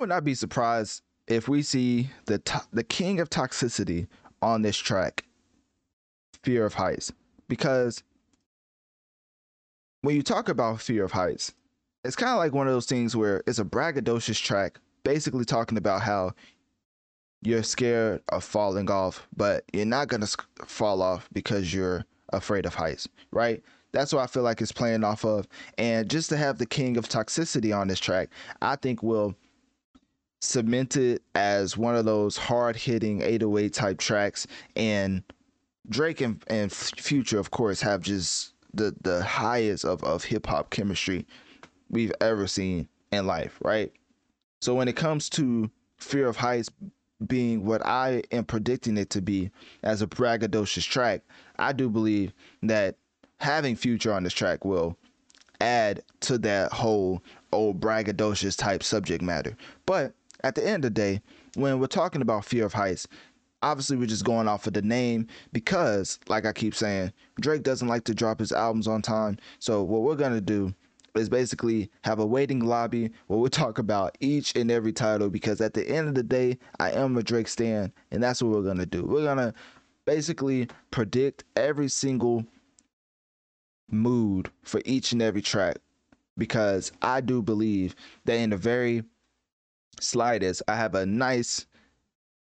Would not be surprised if we see the to- the king of toxicity on this track, Fear of Heights, because when you talk about Fear of Heights, it's kind of like one of those things where it's a braggadocious track, basically talking about how you're scared of falling off, but you're not gonna fall off because you're afraid of heights, right? That's what I feel like it's playing off of, and just to have the king of toxicity on this track, I think will cemented as one of those hard hitting 808 type tracks. And Drake and, and Future, of course, have just the, the highest of, of hip hop chemistry we've ever seen in life, right? So when it comes to Fear of Heights being what I am predicting it to be as a braggadocious track, I do believe that having Future on this track will add to that whole old braggadocious type subject matter. But at the end of the day, when we're talking about fear of heights, obviously we're just going off of the name because, like I keep saying, Drake doesn't like to drop his albums on time. So what we're gonna do is basically have a waiting lobby where we'll talk about each and every title because at the end of the day, I am a Drake stan, and that's what we're gonna do. We're gonna basically predict every single mood for each and every track because I do believe that in the very slightest, I have a nice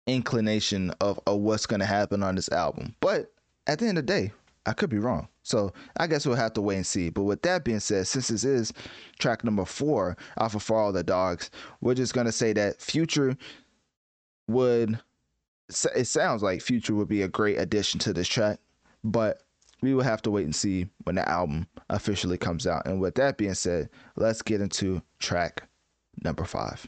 inclination of, of what's going to happen on this album. But at the end of the day, I could be wrong. So I guess we'll have to wait and see. But with that being said, since this is track number four off of For All the Dogs, we're just going to say that Future would, it sounds like Future would be a great addition to this track. But we will have to wait and see when the album officially comes out. And with that being said, let's get into track number five.